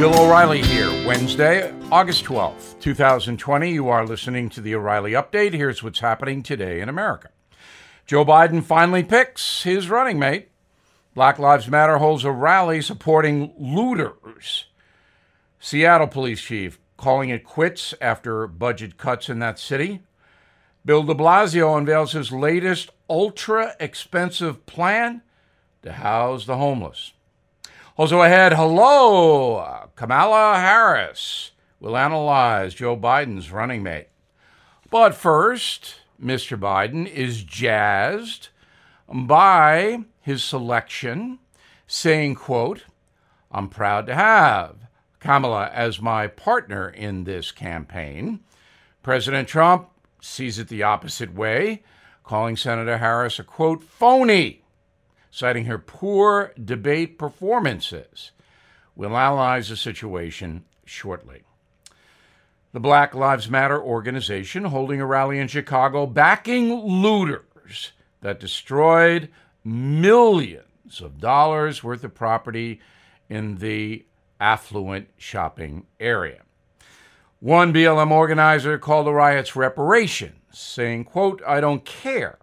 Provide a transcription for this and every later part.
Bill O'Reilly here, Wednesday, August 12th, 2020. You are listening to the O'Reilly Update. Here's what's happening today in America. Joe Biden finally picks his running mate. Black Lives Matter holds a rally supporting looters. Seattle police chief calling it quits after budget cuts in that city. Bill de Blasio unveils his latest ultra expensive plan to house the homeless. Also ahead, hello, Kamala Harris will analyze Joe Biden's running mate. But first, Mr. Biden is jazzed by his selection, saying, quote, I'm proud to have Kamala as my partner in this campaign. President Trump sees it the opposite way, calling Senator Harris a quote, phony citing her poor debate performances. We'll analyze the situation shortly. The Black Lives Matter organization holding a rally in Chicago backing looters that destroyed millions of dollars worth of property in the affluent shopping area. One BLM organizer called the riots reparations, saying, quote, I don't care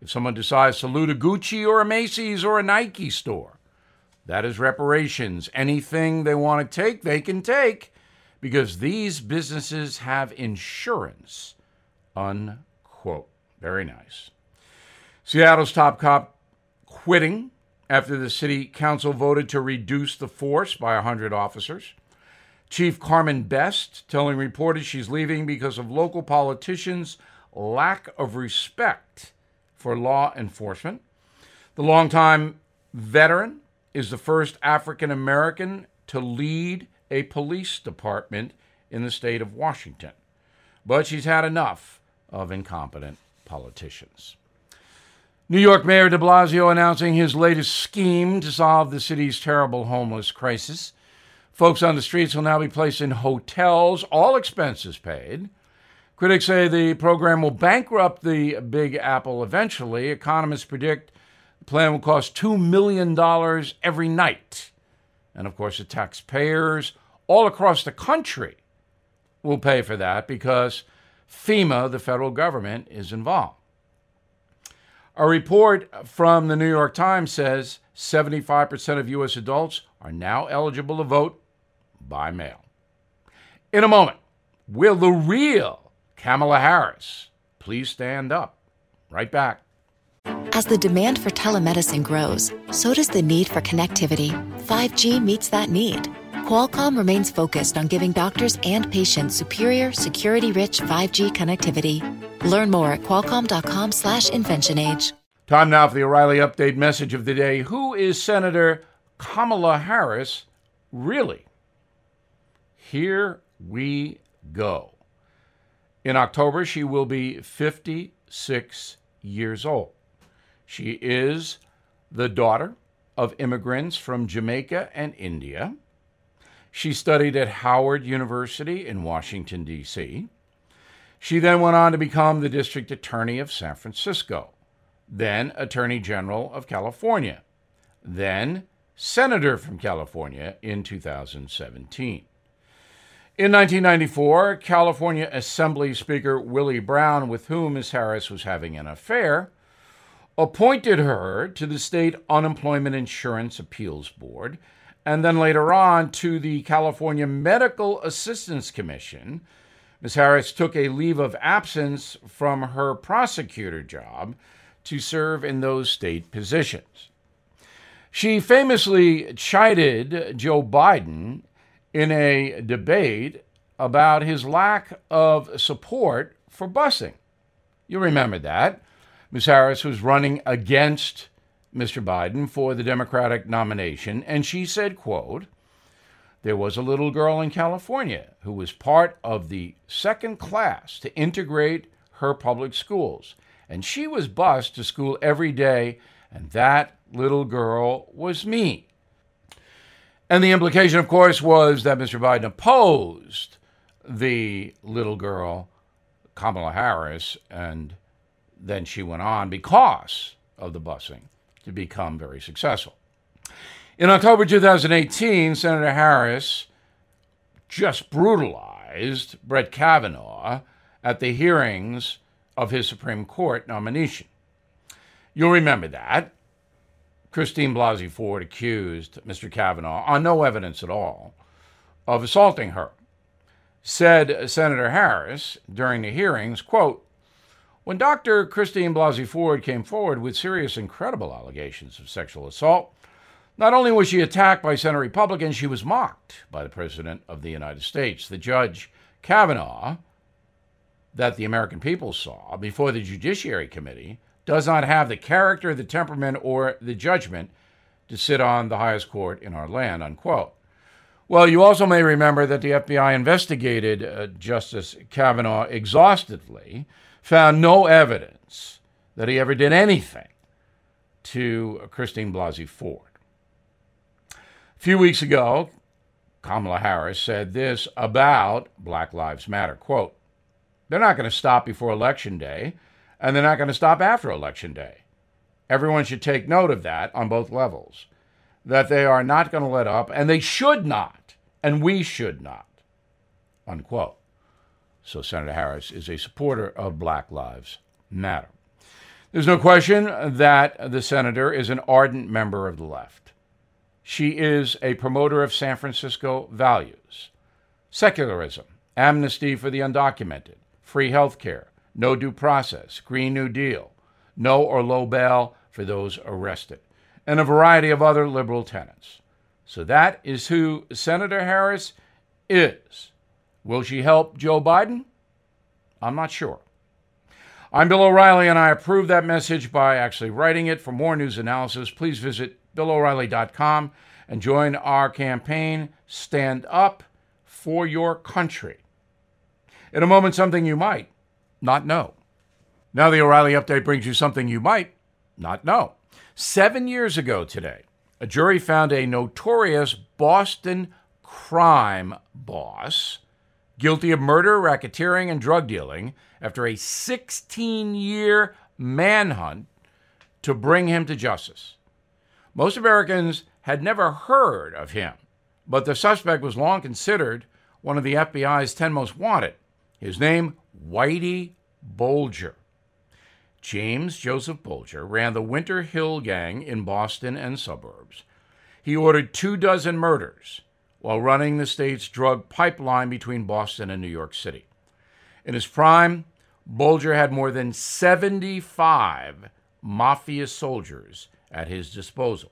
if someone decides to loot a Gucci or a Macy's or a Nike store, that is reparations. Anything they want to take, they can take because these businesses have insurance. Unquote. Very nice. Seattle's top cop quitting after the city council voted to reduce the force by 100 officers. Chief Carmen Best telling reporters she's leaving because of local politicians' lack of respect for law enforcement. The longtime veteran is the first African American to lead a police department in the state of Washington. But she's had enough of incompetent politicians. New York Mayor de Blasio announcing his latest scheme to solve the city's terrible homeless crisis. Folks on the streets will now be placed in hotels, all expenses paid. Critics say the program will bankrupt the Big Apple eventually. Economists predict the plan will cost $2 million every night. And of course, the taxpayers all across the country will pay for that because FEMA, the federal government, is involved. A report from the New York Times says 75% of U.S. adults are now eligible to vote by mail. In a moment, will the real Kamala Harris, please stand up. Right back. As the demand for telemedicine grows, so does the need for connectivity. 5G meets that need. Qualcomm remains focused on giving doctors and patients superior, security-rich 5G connectivity. Learn more at qualcomm.com/slash inventionage. Time now for the O'Reilly Update message of the day. Who is Senator Kamala Harris really? Here we go. In October, she will be 56 years old. She is the daughter of immigrants from Jamaica and India. She studied at Howard University in Washington, D.C. She then went on to become the district attorney of San Francisco, then attorney general of California, then senator from California in 2017. In 1994, California Assembly Speaker Willie Brown, with whom Ms. Harris was having an affair, appointed her to the State Unemployment Insurance Appeals Board and then later on to the California Medical Assistance Commission. Ms. Harris took a leave of absence from her prosecutor job to serve in those state positions. She famously chided Joe Biden in a debate about his lack of support for busing. You remember that. Ms. Harris was running against Mr. Biden for the Democratic nomination, and she said, quote, there was a little girl in California who was part of the second class to integrate her public schools. And she was bused to school every day, and that little girl was me. And the implication, of course, was that Mr. Biden opposed the little girl, Kamala Harris, and then she went on because of the busing to become very successful. In October 2018, Senator Harris just brutalized Brett Kavanaugh at the hearings of his Supreme Court nomination. You'll remember that. Christine Blasey Ford accused Mr. Kavanaugh, on no evidence at all, of assaulting her. Said Senator Harris during the hearings, quote, when Dr. Christine Blasey Ford came forward with serious and credible allegations of sexual assault, not only was she attacked by Senate Republicans, she was mocked by the President of the United States. The Judge Kavanaugh, that the American people saw before the Judiciary Committee, does not have the character, the temperament, or the judgment to sit on the highest court in our land, unquote. Well, you also may remember that the FBI investigated uh, Justice Kavanaugh exhaustively, found no evidence that he ever did anything to Christine Blasey Ford. A few weeks ago, Kamala Harris said this about Black Lives Matter quote, They're not going to stop before Election Day and they're not going to stop after Election Day. Everyone should take note of that on both levels, that they are not going to let up, and they should not, and we should not. Unquote. So Senator Harris is a supporter of Black Lives Matter. There's no question that the senator is an ardent member of the left. She is a promoter of San Francisco values secularism, amnesty for the undocumented, free health care, no due process, Green New Deal, no or low bail for those arrested, and a variety of other liberal tenets. So that is who Senator Harris is. Will she help Joe Biden? I'm not sure. I'm Bill O'Reilly, and I approve that message by actually writing it. For more news analysis, please visit BillO'Reilly.com and join our campaign, Stand Up for Your Country. In a moment, something you might not know. Now, the O'Reilly update brings you something you might not know. Seven years ago today, a jury found a notorious Boston crime boss guilty of murder, racketeering, and drug dealing after a 16 year manhunt to bring him to justice. Most Americans had never heard of him, but the suspect was long considered one of the FBI's 10 most wanted. His name, Whitey Bulger. James Joseph Bulger ran the Winter Hill Gang in Boston and suburbs. He ordered two dozen murders while running the state's drug pipeline between Boston and New York City. In his prime, Bulger had more than 75 mafia soldiers at his disposal.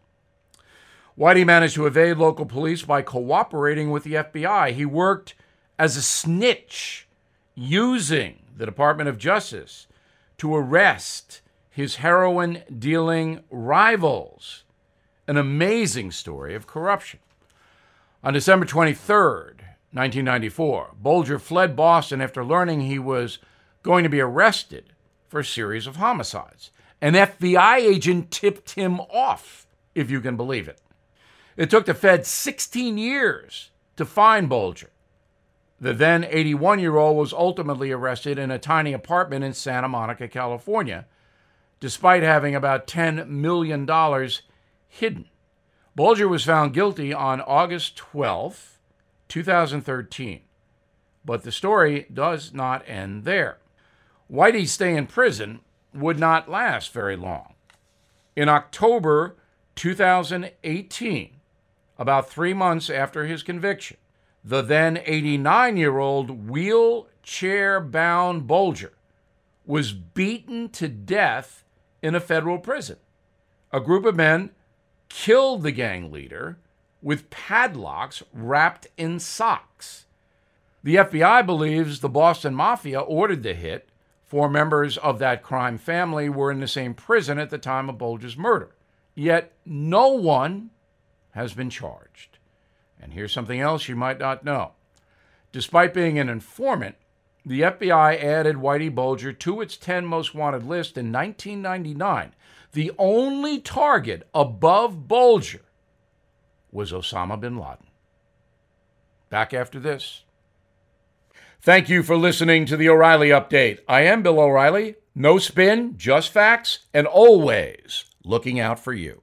Whitey managed to evade local police by cooperating with the FBI. He worked as a snitch using the Department of Justice to arrest his heroin dealing rivals. An amazing story of corruption. On December 23rd, 1994, Bulger fled Boston after learning he was going to be arrested for a series of homicides. An FBI agent tipped him off, if you can believe it. It took the Fed 16 years to find Bulger. The then 81 year old was ultimately arrested in a tiny apartment in Santa Monica, California, despite having about $10 million hidden. Bulger was found guilty on August 12, 2013. But the story does not end there. Whitey's stay in prison would not last very long. In October 2018, about three months after his conviction, the then 89 year old wheelchair bound Bulger was beaten to death in a federal prison. A group of men killed the gang leader with padlocks wrapped in socks. The FBI believes the Boston Mafia ordered the hit. Four members of that crime family were in the same prison at the time of Bulger's murder. Yet no one has been charged. And here's something else you might not know. Despite being an informant, the FBI added Whitey Bulger to its 10 most wanted list in 1999. The only target above Bulger was Osama bin Laden. Back after this. Thank you for listening to the O'Reilly Update. I am Bill O'Reilly. No spin, just facts, and always looking out for you.